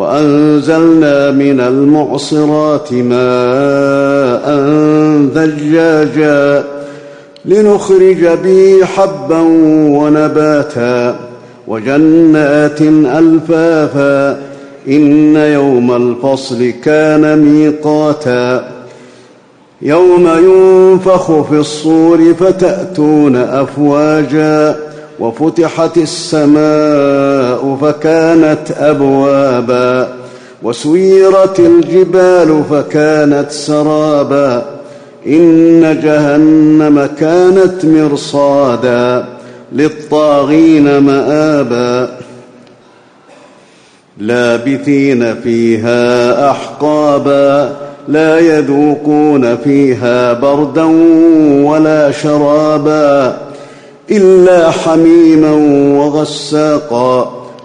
وأنزلنا من المعصرات ماء ثجاجا لنخرج به حبا ونباتا وجنات ألفافا إن يوم الفصل كان ميقاتا يوم ينفخ في الصور فتأتون أفواجا وفتحت السماء فكانت أبوابا وسيرت الجبال فكانت سرابا. إن جهنم كانت مرصادا للطاغين مآبا. لابثين فيها أحقابا لا يذوقون فيها بردا ولا شرابا. إلا حميما وغساقا.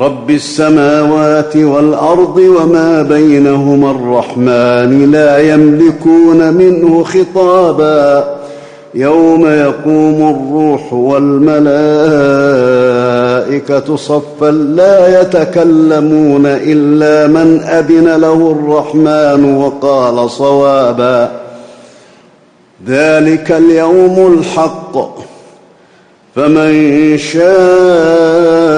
رب السماوات والأرض وما بينهما الرحمن لا يملكون منه خطابا. يوم يقوم الروح والملائكة صفا لا يتكلمون إلا من أذن له الرحمن وقال صوابا. ذلك اليوم الحق. فمن شاء